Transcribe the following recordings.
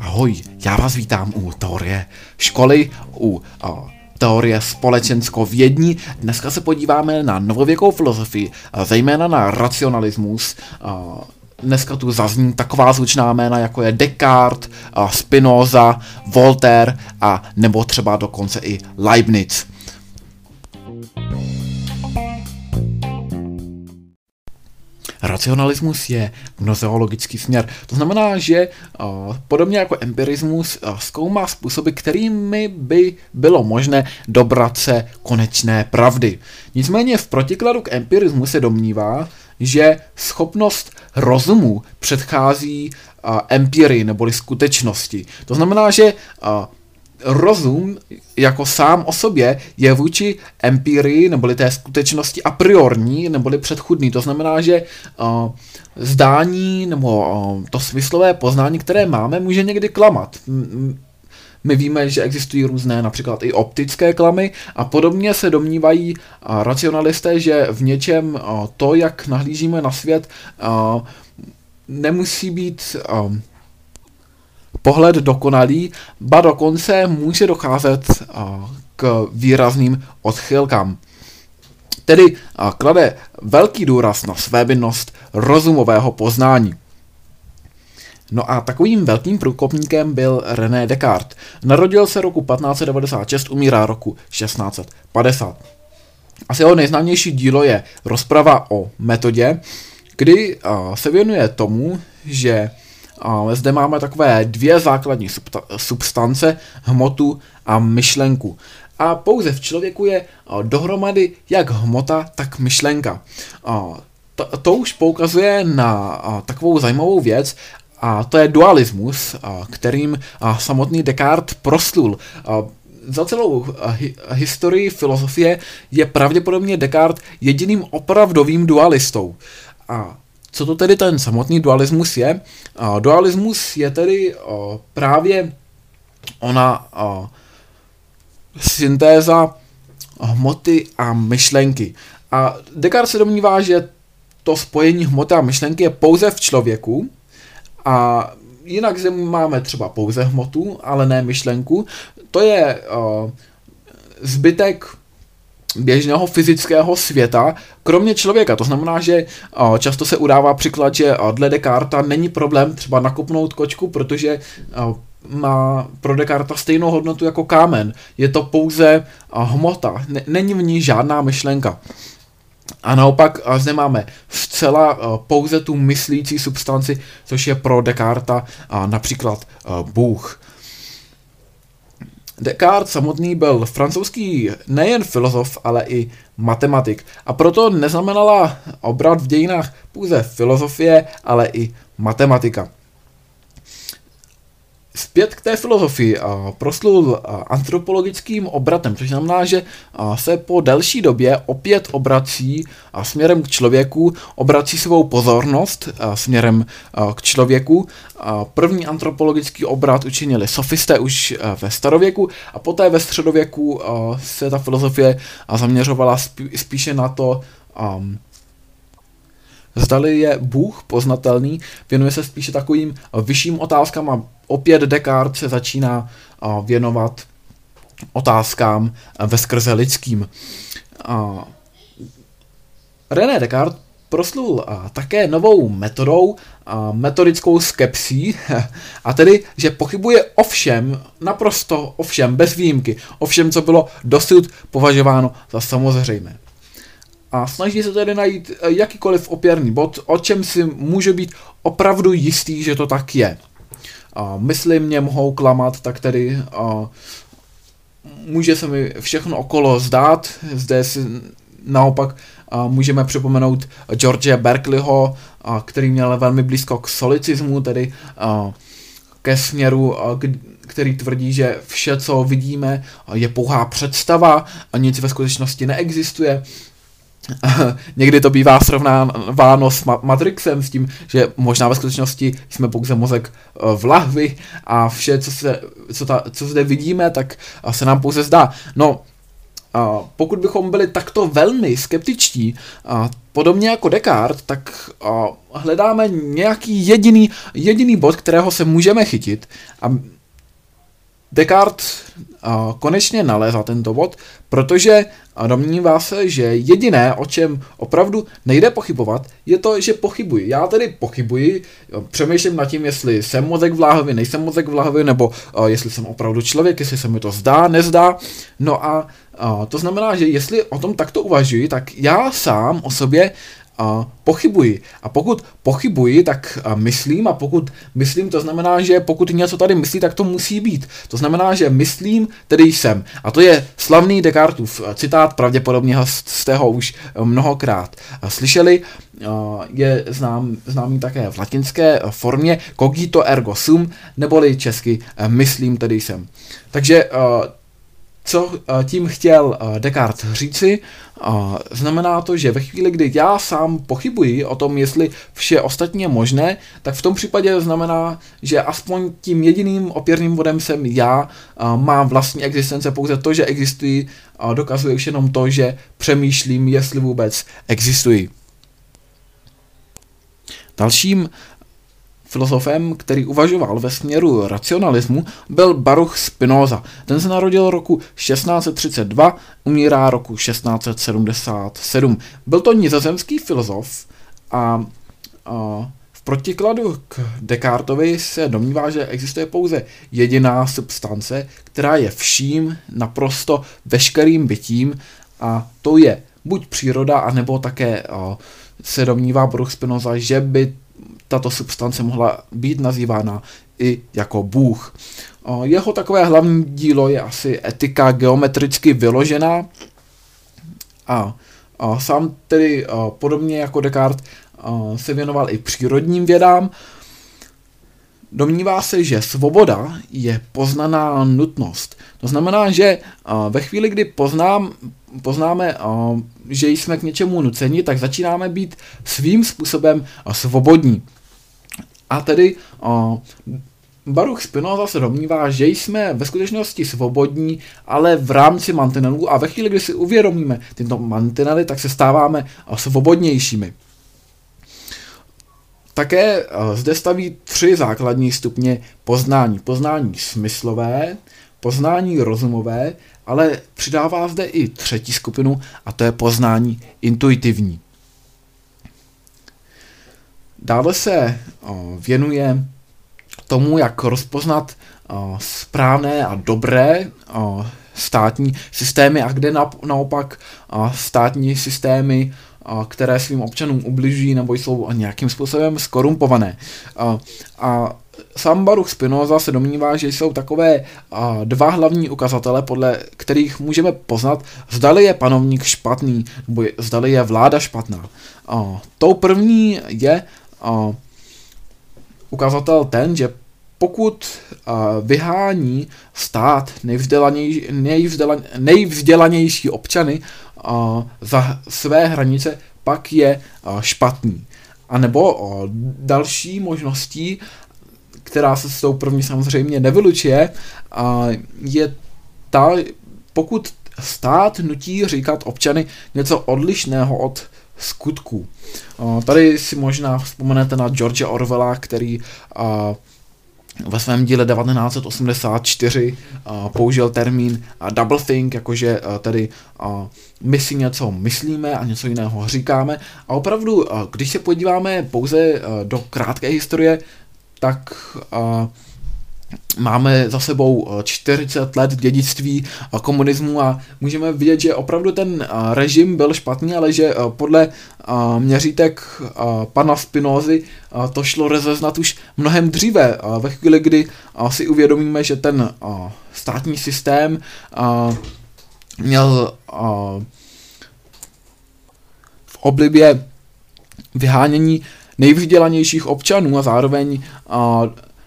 Ahoj, já vás vítám u teorie školy, u a, teorie společensko-vědní. Dneska se podíváme na novověkou filozofii, zejména na racionalismus. A, dneska tu zazní taková zvučná jména, jako je Descartes, Spinoza, Voltaire a nebo třeba dokonce i Leibniz. Racionalismus je gnoseologický směr. To znamená, že uh, podobně jako empirismus uh, zkoumá způsoby, kterými by bylo možné dobrat se konečné pravdy. Nicméně v protikladu k empirismu se domnívá, že schopnost rozumu předchází uh, empirii neboli skutečnosti. To znamená, že rozum jako sám o sobě je vůči empirii, neboli té skutečnosti a priorní, neboli předchudný. To znamená, že uh, zdání nebo uh, to smyslové poznání, které máme, může někdy klamat. My víme, že existují různé například i optické klamy a podobně se domnívají uh, racionalisté, že v něčem uh, to, jak nahlížíme na svět, uh, nemusí být pohled dokonalý, ba dokonce může docházet k výrazným odchylkám. Tedy klade velký důraz na svébytnost rozumového poznání. No a takovým velkým průkopníkem byl René Descartes. Narodil se roku 1596, umírá roku 1650. Asi jeho nejznámější dílo je rozprava o metodě, kdy se věnuje tomu, že a zde máme takové dvě základní substance, hmotu a myšlenku. A pouze v člověku je dohromady jak hmota, tak myšlenka. To, to už poukazuje na takovou zajímavou věc, a to je dualismus, kterým samotný Descartes proslul. Za celou historii filozofie je pravděpodobně Descartes jediným opravdovým dualistou. A co to tedy ten samotný dualismus je? Dualismus je tedy právě ona syntéza hmoty a myšlenky. A Descartes se domnívá, že to spojení hmoty a myšlenky je pouze v člověku a jinak zde máme třeba pouze hmotu, ale ne myšlenku. To je uh, zbytek běžného fyzického světa, kromě člověka. To znamená, že často se udává příklad, že dle Descartes není problém třeba nakopnout kočku, protože má pro Descartes stejnou hodnotu jako kámen. Je to pouze hmota, není v ní žádná myšlenka. A naopak zde máme zcela pouze tu myslící substanci, což je pro Descartes například Bůh. Descartes samotný byl francouzský nejen filozof, ale i matematik. A proto neznamenala obrat v dějinách pouze filozofie, ale i matematika. Zpět k té filozofii proslul antropologickým obratem, což znamená, že se po delší době opět obrací směrem k člověku, obrací svou pozornost směrem k člověku. První antropologický obrat učinili sofisté už ve starověku a poté ve středověku se ta filozofie zaměřovala spíše na to, Zdali je Bůh poznatelný, věnuje se spíše takovým vyšším otázkám a opět Descartes se začíná věnovat otázkám ve skrze lidským. René Descartes proslul také novou metodou, metodickou skepsí, a tedy, že pochybuje o všem, naprosto o všem, bez výjimky, o všem, co bylo dosud považováno za samozřejmé a snaží se tedy najít eh, jakýkoliv opěrný bod, o čem si může být opravdu jistý, že to tak je. A mysli mě mohou klamat, tak tedy a, může se mi všechno okolo zdát. Zde si naopak a, můžeme připomenout George Berkeleyho, a, který měl velmi blízko k solicismu, tedy a, ke směru, který tvrdí, že vše, co vidíme, je pouhá představa a nic ve skutečnosti neexistuje. Někdy to bývá srovnáváno s Matrixem, s tím, že možná ve skutečnosti jsme pouze mozek eh, v lahvi a vše, co, se, co, ta, co zde vidíme, tak se nám pouze zdá. No, pokud bychom byli takto velmi skeptičtí, podobně jako Descartes, tak hledáme nějaký jediný, jediný bod, kterého se můžeme chytit a Descartes konečně nalézá tento bod, protože domnívá se, že jediné, o čem opravdu nejde pochybovat, je to, že pochybuji. Já tedy pochybuji, přemýšlím nad tím, jestli jsem mozek v láhově, nejsem mozek v láhově, nebo jestli jsem opravdu člověk, jestli se mi to zdá, nezdá. No a to znamená, že jestli o tom takto uvažuji, tak já sám o sobě a pochybuji. A pokud pochybuji, tak myslím a pokud myslím, to znamená, že pokud něco tady myslí, tak to musí být. To znamená, že myslím, tedy jsem. A to je slavný Descartův citát, pravděpodobně jste ho už mnohokrát slyšeli. Je znám, známý také v latinské formě cogito ergo sum, neboli česky myslím, tedy jsem. Takže co eh, tím chtěl eh, Descartes říci? Eh, znamená to, že ve chvíli, kdy já sám pochybuji o tom, jestli vše ostatní je možné, tak v tom případě znamená, že aspoň tím jediným opěrným bodem jsem já, mám vlastní existence, pouze to, že existují, dokazuje už jenom to, že přemýšlím, jestli vůbec existují. Dalším Filozofem, který uvažoval ve směru racionalismu, byl Baruch Spinoza. Ten se narodil roku 1632, umírá roku 1677. Byl to nizozemský filozof a, a v protikladu k Descartovi se domnívá, že existuje pouze jediná substance, která je vším, naprosto veškerým bytím a to je buď příroda, anebo také a, se domnívá Baruch Spinoza, že by tato substance mohla být nazývána i jako Bůh. Jeho takové hlavní dílo je asi etika geometricky vyložená a, sám tedy podobně jako Descartes se věnoval i přírodním vědám. Domnívá se, že svoboda je poznaná nutnost. To znamená, že ve chvíli, kdy poznám, poznáme, že jsme k něčemu nuceni, tak začínáme být svým způsobem svobodní. A tedy uh, Baruch Spinoza se domnívá, že jsme ve skutečnosti svobodní, ale v rámci mantinelů a ve chvíli, kdy si uvědomíme tyto mantinely, tak se stáváme svobodnějšími. Také zde staví tři základní stupně poznání. Poznání smyslové, poznání rozumové, ale přidává zde i třetí skupinu a to je poznání intuitivní. Dále se věnuje tomu, jak rozpoznat správné a dobré státní systémy a kde naopak státní systémy, které svým občanům ubližují nebo jsou nějakým způsobem skorumpované. A Sám Baruch Spinoza se domnívá, že jsou takové dva hlavní ukazatele, podle kterých můžeme poznat, zdali je panovník špatný, nebo zdali je vláda špatná. tou první je uh, ukazatel ten, že pokud uh, vyhání stát nejvzdělanější, nejvzdělan, nejvzdělanější občany uh, za své hranice, pak je uh, špatný. A nebo další možností, která se s tou první samozřejmě nevylučuje, je ta, pokud stát nutí říkat občany něco odlišného od skutků. Tady si možná vzpomenete na George Orwella, který ve svém díle 1984 použil termín double think, jakože tedy my si něco myslíme a něco jiného říkáme. A opravdu, když se podíváme pouze do krátké historie, tak máme za sebou 40 eh, let dědictví eh, komunismu a můžeme vidět, že opravdu ten eh, režim byl špatný, ale že podle měřítek pana Spinozy to šlo rozeznat už mnohem dříve, ve chvíli, kdy si uvědomíme, že ten státní systém měl v oblibě vyhánění nejvzdělanějších občanů a zároveň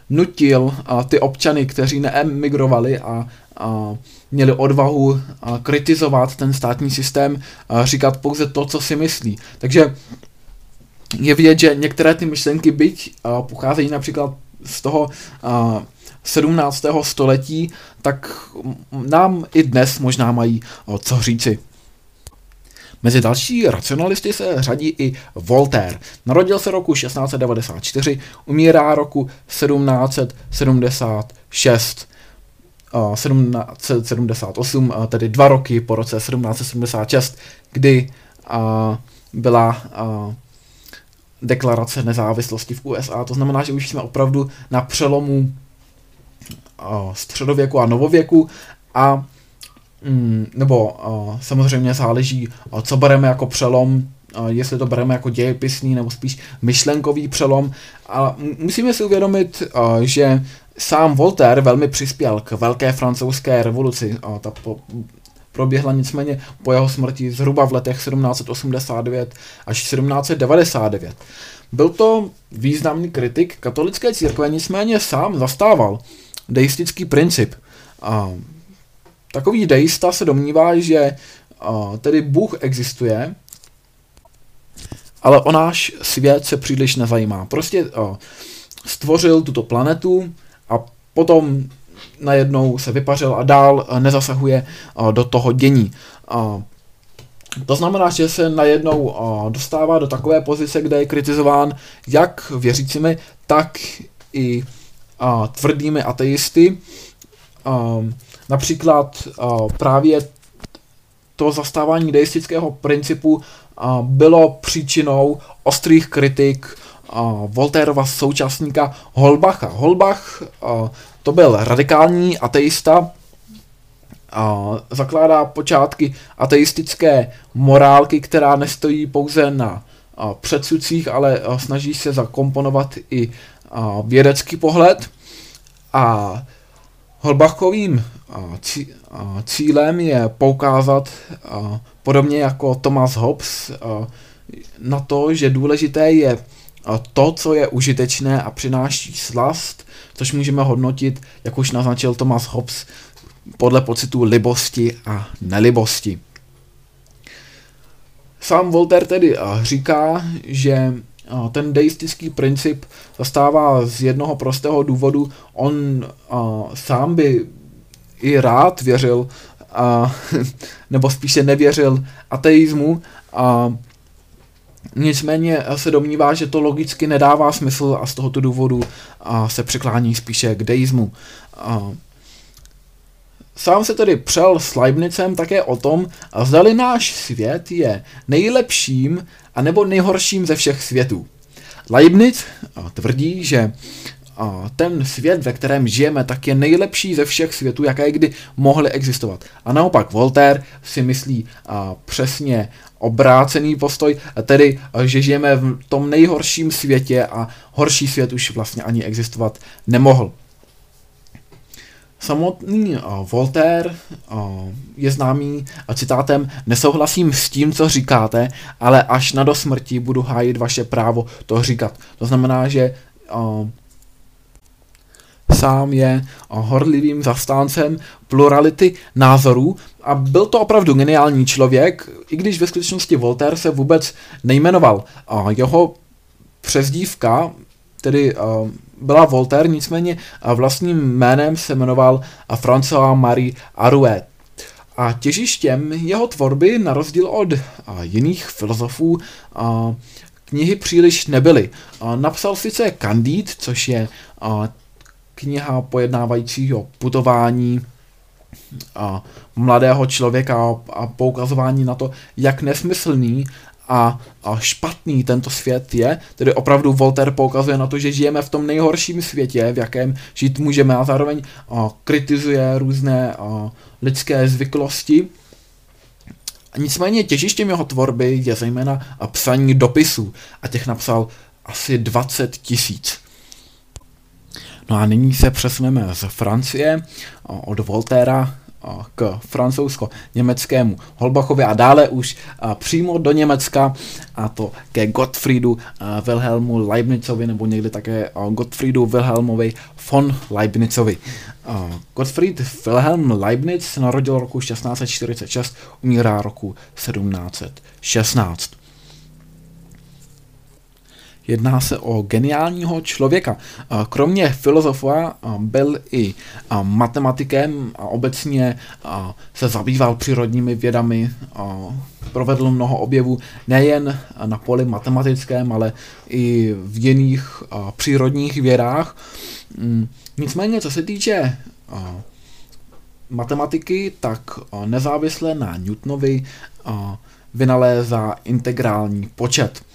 nutil a, ty občany, kteří neemigrovali a, a měli odvahu a, kritizovat ten státní systém, a, říkat pouze to, co si myslí. Takže je vidět, že některé ty myšlenky, byť a, pocházejí například z toho a, 17. století, tak nám i dnes možná mají co říci. Mezi další racionalisty se řadí i Voltaire. Narodil se roku 1694, umírá roku 1776. 1778, tedy dva roky po roce 1776, kdy byla deklarace nezávislosti v USA. To znamená, že už jsme opravdu na přelomu středověku a novověku a mm, nebo samozřejmě záleží, co bereme jako přelom, jestli to bereme jako dějepisný nebo spíš myšlenkový přelom. A musíme si uvědomit, že sám Voltaire velmi přispěl k velké francouzské revoluci. Ta proběhla nicméně po jeho smrti zhruba v letech 1789 až 1799. Byl to významný kritik katolické církve, nicméně sám zastával deistický princip. A takový deista se domnívá, že a, tedy Bůh existuje, ale o náš svět se příliš nezajímá. Prostě a, stvořil tuto planetu a potom najednou se vypařil a dál nezasahuje do toho dění. To znamená, že se najednou dostává do takové pozice, kde je kritizován jak věřícími, tak i tvrdými ateisty. Například právě to zastávání deistického principu bylo příčinou ostrých kritik Voltairova současníka Holbacha. Holbach to byl radikální ateista, zakládá počátky ateistické morálky, která nestojí pouze na předsudcích, ale snaží se zakomponovat i vědecký pohled. A Holbachovým cílem je poukázat podobně jako Thomas Hobbes na to, že důležité je to, co je užitečné a přináší slast, což můžeme hodnotit, jak už naznačil Thomas Hobbes, podle pocitu libosti a nelibosti. Sám Voltaire tedy říká, že ten deistický princip zastává z jednoho prostého důvodu. On sám by i rád věřil, nebo spíše nevěřil ateismu, a Nicméně se domnívá, že to logicky nedává smysl a z tohoto důvodu se překlání spíše k deismu. Sám se tedy přel s Leibnicem také o tom, zdali náš svět je nejlepším a nebo nejhorším ze všech světů. Leibniz tvrdí, že ten svět, ve kterém žijeme, tak je nejlepší ze všech světů, jaké kdy mohly existovat. A naopak Voltaire si myslí přesně obrácený postoj, tedy, že žijeme v tom nejhorším světě a horší svět už vlastně ani existovat nemohl. Samotný uh, Voltaire uh, je známý uh, citátem Nesouhlasím s tím, co říkáte, ale až na do smrti budu hájit vaše právo to říkat. To znamená, že uh, sám je horlivým zastáncem plurality názorů a byl to opravdu geniální člověk, i když ve skutečnosti Voltaire se vůbec nejmenoval. Jeho přezdívka, tedy byla Voltaire, nicméně vlastním jménem se jmenoval François Marie Arouet. A těžištěm jeho tvorby, na rozdíl od jiných filozofů, knihy příliš nebyly. Napsal sice Candide, což je kniha pojednávající o putování a mladého člověka a poukazování na to, jak nesmyslný a, a špatný tento svět je. Tedy opravdu Voltaire poukazuje na to, že žijeme v tom nejhorším světě, v jakém žít můžeme a zároveň a, kritizuje různé a, lidské zvyklosti. Nicméně těžištěm jeho tvorby je zejména psaní dopisů a těch napsal asi 20 tisíc. No a nyní se přesuneme z Francie od Voltéra k francouzsko-německému Holbachovi a dále už přímo do Německa a to ke Gottfriedu Wilhelmu Leibnizovi nebo někdy také Gottfriedu Wilhelmovi von Leibnizovi. Gottfried Wilhelm Leibniz narodil roku 1646, umírá roku 1716. Jedná se o geniálního člověka. Kromě filozofa byl i matematikem a obecně se zabýval přírodními vědami, provedl mnoho objevů nejen na poli matematickém, ale i v jiných přírodních vědách. Mm, nicméně, co se týče matematiky, tak nezávisle na Newtonovi vynalézá integrální počet.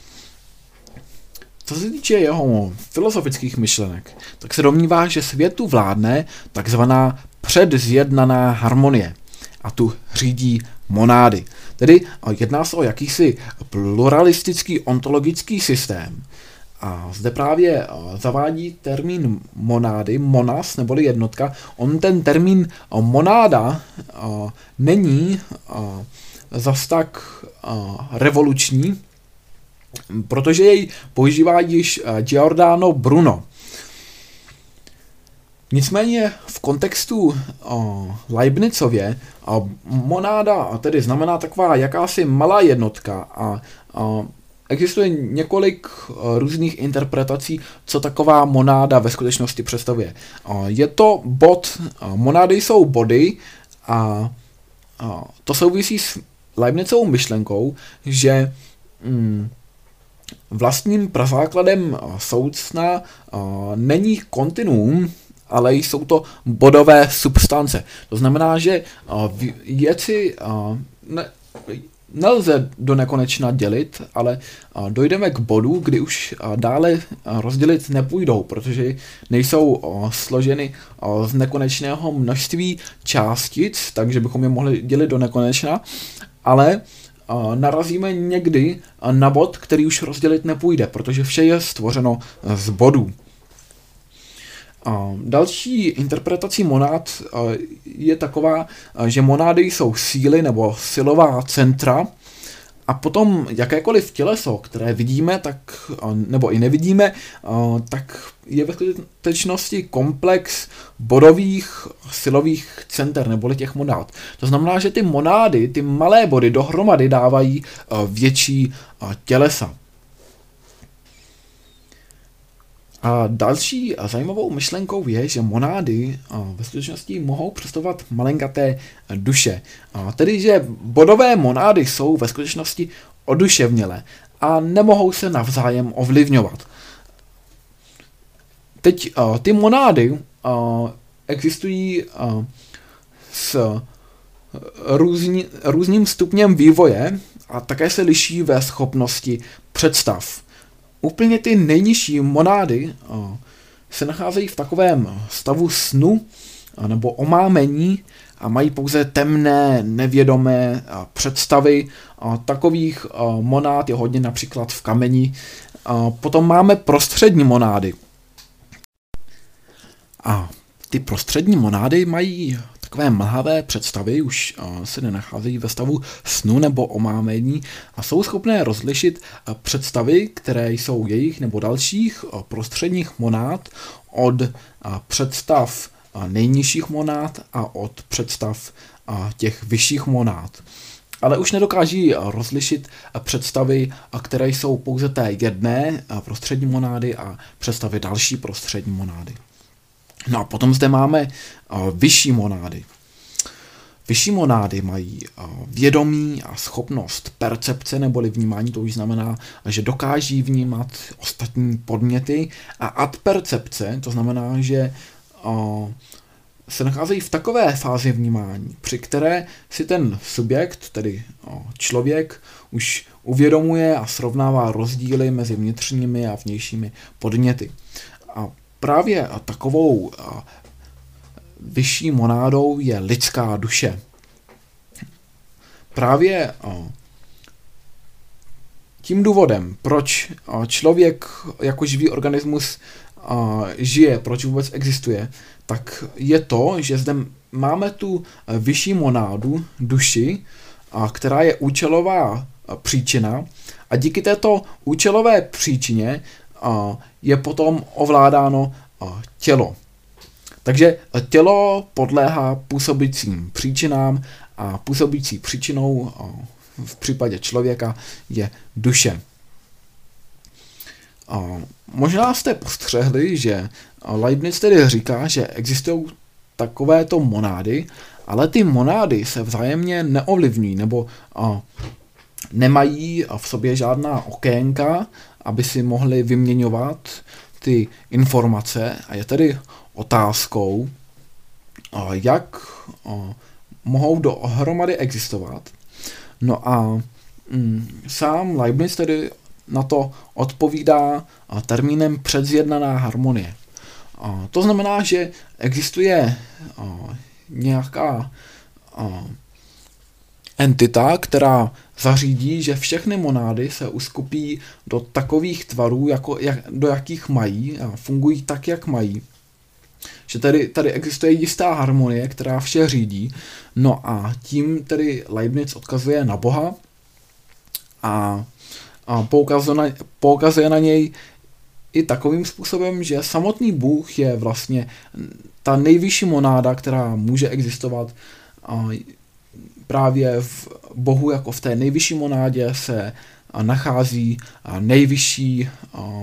Co se týče jeho filozofických myšlenek, tak se domnívá, že světu vládne takzvaná předzjednaná harmonie a tu řídí monády. Tedy jedná se o jakýsi pluralistický ontologický systém. A zde právě zavádí termín monády, monas neboli jednotka. On ten termín monáda není zas tak revoluční, protože jej používá již eh, Giordano Bruno. Nicméně v kontextu o, Leibnicově eh, monáda tedy znamená taková jakási malá jednotka a o, existuje několik o, různých interpretací, co taková monáda ve skutečnosti představuje. O, je to bod, o, monády jsou body a o, to souvisí s Leibnicovou myšlenkou, že mm, vlastním prazákladem soucna není kontinuum, ale jsou to bodové substance. To znamená, že věci ne, nelze do nekonečna dělit, ale dojdeme k bodu, kdy už dále rozdělit nepůjdou, protože nejsou složeny z nekonečného množství částic, takže bychom je mohli dělit do nekonečna, ale narazíme někdy na bod, který už rozdělit nepůjde, protože vše je stvořeno z bodů. Další interpretací monád je taková, že monády jsou síly nebo silová centra, a potom jakékoliv těleso, které vidíme, tak, nebo i nevidíme, tak je ve skutečnosti komplex bodových silových center, neboli těch monád. To znamená, že ty monády, ty malé body dohromady dávají větší tělesa. A další zajímavou myšlenkou je, že monády ve skutečnosti mohou představovat malenkaté duše. Tedy, že bodové monády jsou ve skutečnosti oduševnělé a nemohou se navzájem ovlivňovat. Teď ty monády existují s různí, různým stupněm vývoje a také se liší ve schopnosti představ úplně ty nejnižší monády se nacházejí v takovém stavu snu nebo omámení a mají pouze temné, nevědomé představy. Takových monád je hodně například v kameni. Potom máme prostřední monády. A ty prostřední monády mají takové mlhavé představy už se nenacházejí ve stavu snu nebo omámení a jsou schopné rozlišit představy, které jsou jejich nebo dalších prostředních monád od představ nejnižších monád a od představ těch vyšších monád. Ale už nedokáží rozlišit představy, které jsou pouze té jedné prostřední monády a představy další prostřední monády. No a potom zde máme vyšší monády. Vyšší monády mají vědomí a schopnost percepce neboli vnímání, to už znamená, že dokáží vnímat ostatní podměty a adpercepce, to znamená, že se nacházejí v takové fázi vnímání, při které si ten subjekt, tedy člověk, už uvědomuje a srovnává rozdíly mezi vnitřními a vnějšími podněty. Právě takovou vyšší monádou je lidská duše. Právě tím důvodem, proč člověk jako živý organismus žije, proč vůbec existuje, tak je to, že zde máme tu vyšší monádu, duši, která je účelová příčina a díky této účelové příčině je potom ovládáno tělo. Takže tělo podléhá působícím příčinám a působící příčinou v případě člověka je duše. možná jste postřehli, že Leibniz tedy říká, že existují takovéto monády, ale ty monády se vzájemně neovlivňují, nebo nemají v sobě žádná okénka, aby si mohli vyměňovat ty informace a je tedy otázkou, jak mohou dohromady existovat. No a mm, sám Leibniz tedy na to odpovídá termínem předzjednaná harmonie. To znamená, že existuje nějaká entita, která zařídí, že všechny monády se uskupí do takových tvarů, jako, jak, do jakých mají a fungují tak, jak mají. Že tady, tady existuje jistá harmonie, která vše řídí. No a tím tedy Leibniz odkazuje na Boha a, a poukazuje, na, poukazuje na něj i takovým způsobem, že samotný Bůh je vlastně ta nejvyšší monáda, která může existovat. A právě v Bohu jako v té nejvyšší monádě se nachází nejvyšší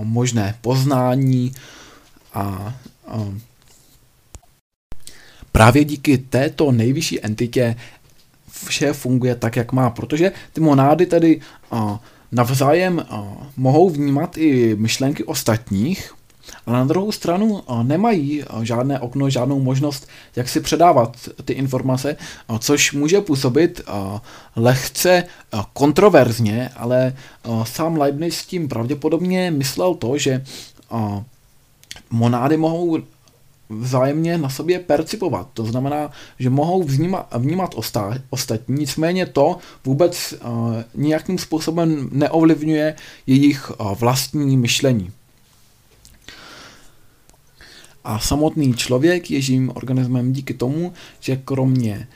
možné poznání a právě díky této nejvyšší entitě vše funguje tak, jak má, protože ty monády tady navzájem mohou vnímat i myšlenky ostatních, ale na druhou stranu nemají žádné okno, žádnou možnost, jak si předávat ty informace, což může působit lehce kontroverzně, ale sám Leibniz s tím pravděpodobně myslel to, že monády mohou vzájemně na sobě percipovat. To znamená, že mohou vnímat, vnímat osta, ostatní, nicméně to vůbec uh, nějakým způsobem neovlivňuje jejich uh, vlastní myšlení. A samotný člověk je živým organismem díky tomu, že kromě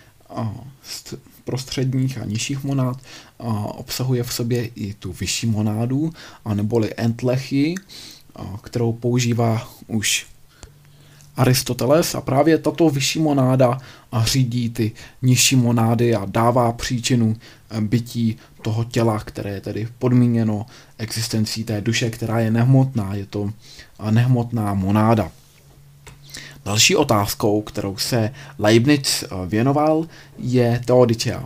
prostředních a nižších monád obsahuje v sobě i tu vyšší monádu, uh, neboli entlechy, kterou používá už Aristoteles a právě tato vyšší monáda řídí ty nižší monády a dává příčinu eh, bytí toho těla, které je tedy podmíněno existencí té duše, která je nehmotná, je to eh, nehmotná monáda. Další otázkou, kterou se Leibniz eh, věnoval, je teodicia.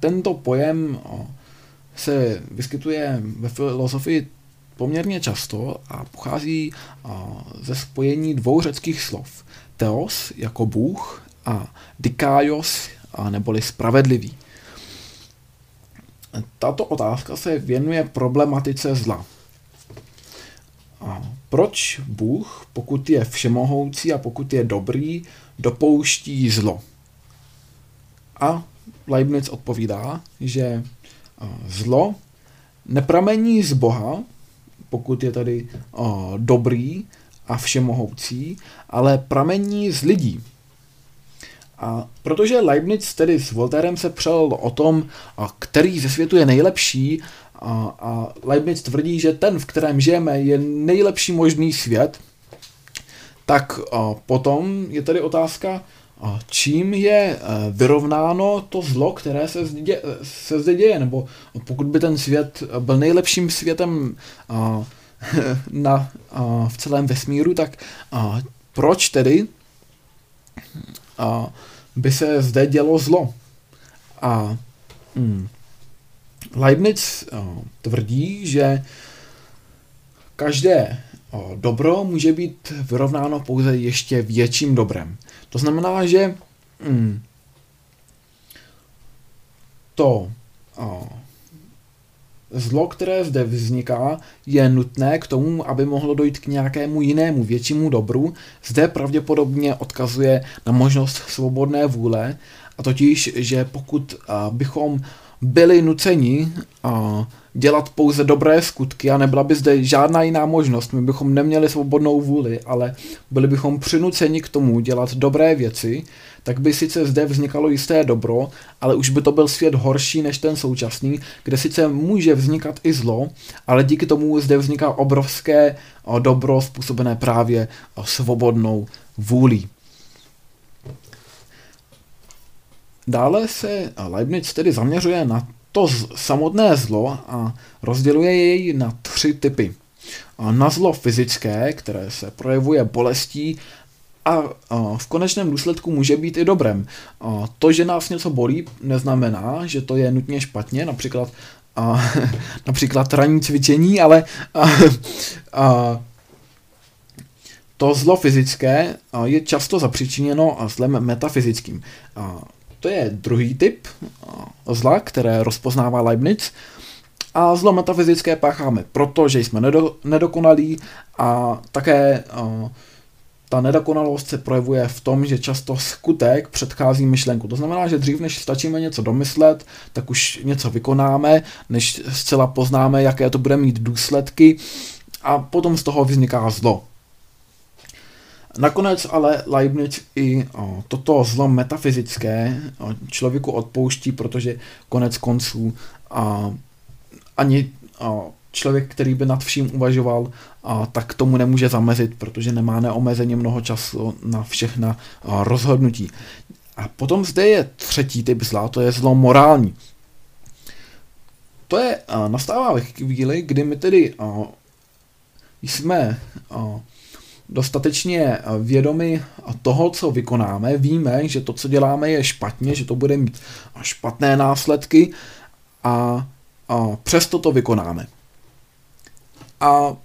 Tento pojem se vyskytuje ve filozofii poměrně často a pochází ze spojení dvou řeckých slov. Theos jako Bůh a dikaios neboli spravedlivý. Tato otázka se věnuje problematice zla. Proč Bůh, pokud je všemohoucí a pokud je dobrý, dopouští zlo? A Leibniz odpovídá, že zlo nepramení z Boha, pokud je tady uh, dobrý a všemohoucí, ale pramení z lidí. A protože Leibniz tedy s Voltairem se přel o tom, který ze světu je nejlepší, a, a Leibniz tvrdí, že ten, v kterém žijeme, je nejlepší možný svět, tak a potom je tady otázka, a čím je vyrovnáno to zlo, které se zde, se zde děje, nebo pokud by ten svět byl nejlepším světem a, na, a, v celém vesmíru, tak a, proč tedy a, by se zde dělo zlo? A hmm, Leibniz a, tvrdí, že každé a, dobro může být vyrovnáno pouze ještě větším dobrem. To znamená, že hmm, to a, zlo, které zde vzniká, je nutné k tomu, aby mohlo dojít k nějakému jinému většímu dobru. Zde pravděpodobně odkazuje na možnost svobodné vůle, a totiž, že pokud bychom byli nuceni dělat pouze dobré skutky a nebyla by zde žádná jiná možnost. My bychom neměli svobodnou vůli, ale byli bychom přinuceni k tomu dělat dobré věci, tak by sice zde vznikalo jisté dobro, ale už by to byl svět horší než ten současný, kde sice může vznikat i zlo, ale díky tomu zde vzniká obrovské dobro způsobené právě svobodnou vůlí. Dále se Leibniz tedy zaměřuje na to samotné zlo a rozděluje jej na tři typy. na zlo fyzické, které se projevuje bolestí a v konečném důsledku může být i dobrem. To, že nás něco bolí, neznamená, že to je nutně špatně, například, například ranní cvičení, ale to zlo fyzické je často zapříčiněno zlem metafyzickým. To je druhý typ zla, které rozpoznává Leibniz. A zlo metafyzické pácháme, protože jsme nedo, nedokonalí a také uh, ta nedokonalost se projevuje v tom, že často skutek předchází myšlenku. To znamená, že dřív než stačíme něco domyslet, tak už něco vykonáme, než zcela poznáme, jaké to bude mít důsledky a potom z toho vzniká zlo. Nakonec ale Leibniz i o, toto zlo metafyzické o, člověku odpouští, protože konec konců o, ani o, člověk, který by nad vším uvažoval, a, tak tomu nemůže zamezit, protože nemá neomezeně mnoho času na všechna a, rozhodnutí. A potom zde je třetí typ zla, to je zlo morální. To je, a, nastává ve chvíli, kdy my tedy a, jsme a, dostatečně vědomi toho, co vykonáme, víme, že to, co děláme, je špatně, že to bude mít špatné následky a, a přesto to vykonáme. A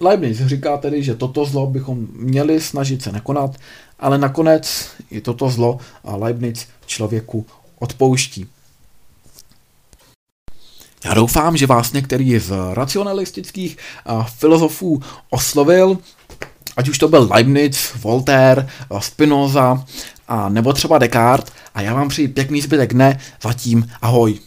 Leibniz říká tedy, že toto zlo bychom měli snažit se nekonat, ale nakonec i toto zlo a Leibniz člověku odpouští. Já doufám, že vás některý z racionalistických filozofů oslovil ať už to byl Leibniz, Voltaire, Spinoza a nebo třeba Descartes a já vám přeji pěkný zbytek dne, zatím ahoj.